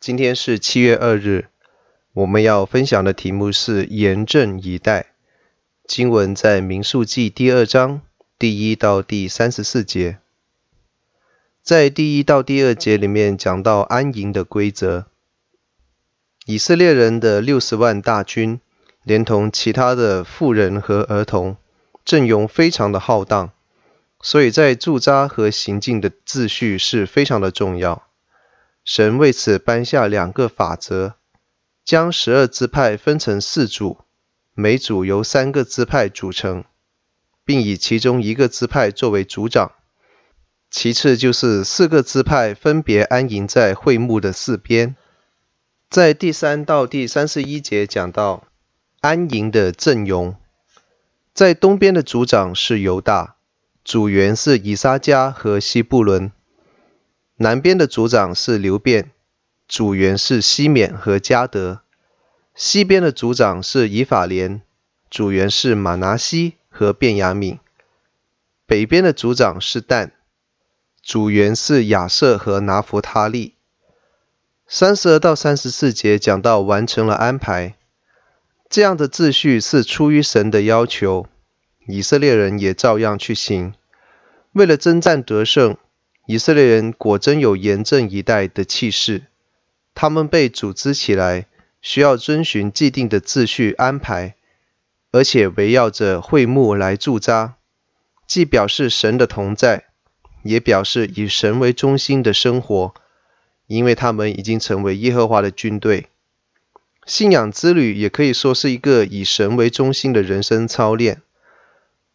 今天是七月二日，我们要分享的题目是严阵以待。经文在民数记第二章第一到第三十四节。在第一到第二节里面讲到安营的规则。以色列人的六十万大军，连同其他的妇人和儿童，阵容非常的浩荡，所以在驻扎和行进的秩序是非常的重要。神为此颁下两个法则，将十二支派分成四组，每组由三个支派组成，并以其中一个支派作为组长。其次就是四个支派分别安营在会幕的四边。在第三到第三十一节讲到安营的阵容，在东边的组长是犹大，组员是以萨迦和西布伦。南边的组长是流便，组员是西缅和迦得；西边的组长是以法莲，组员是玛拿西和便雅悯；北边的组长是但，组员是亚设和拿弗他利。三十二到三十四节讲到完成了安排，这样的秩序是出于神的要求，以色列人也照样去行，为了征战得胜。以色列人果真有严阵以待的气势，他们被组织起来，需要遵循既定的秩序安排，而且围绕着会幕来驻扎，既表示神的同在，也表示以神为中心的生活，因为他们已经成为耶和华的军队。信仰之旅也可以说是一个以神为中心的人生操练。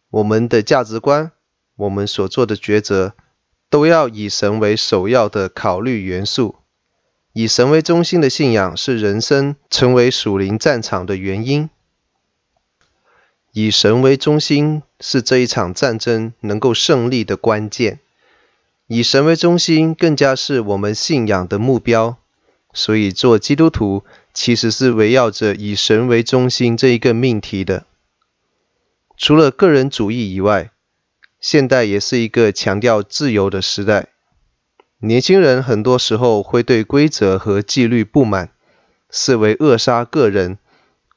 我们的价值观，我们所做的抉择。都要以神为首要的考虑元素，以神为中心的信仰是人生成为属灵战场的原因。以神为中心是这一场战争能够胜利的关键。以神为中心更加是我们信仰的目标。所以做基督徒其实是围绕着以神为中心这一个命题的。除了个人主义以外。现代也是一个强调自由的时代，年轻人很多时候会对规则和纪律不满，视为扼杀个人、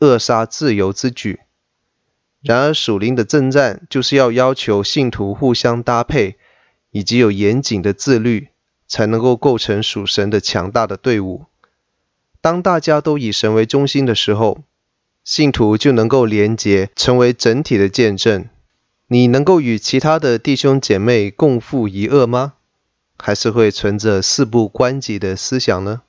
扼杀自由之举。然而属灵的征战就是要要求信徒互相搭配，以及有严谨的自律，才能够构成属神的强大的队伍。当大家都以神为中心的时候，信徒就能够连结，成为整体的见证。你能够与其他的弟兄姐妹共赴一厄吗？还是会存着事不关己的思想呢？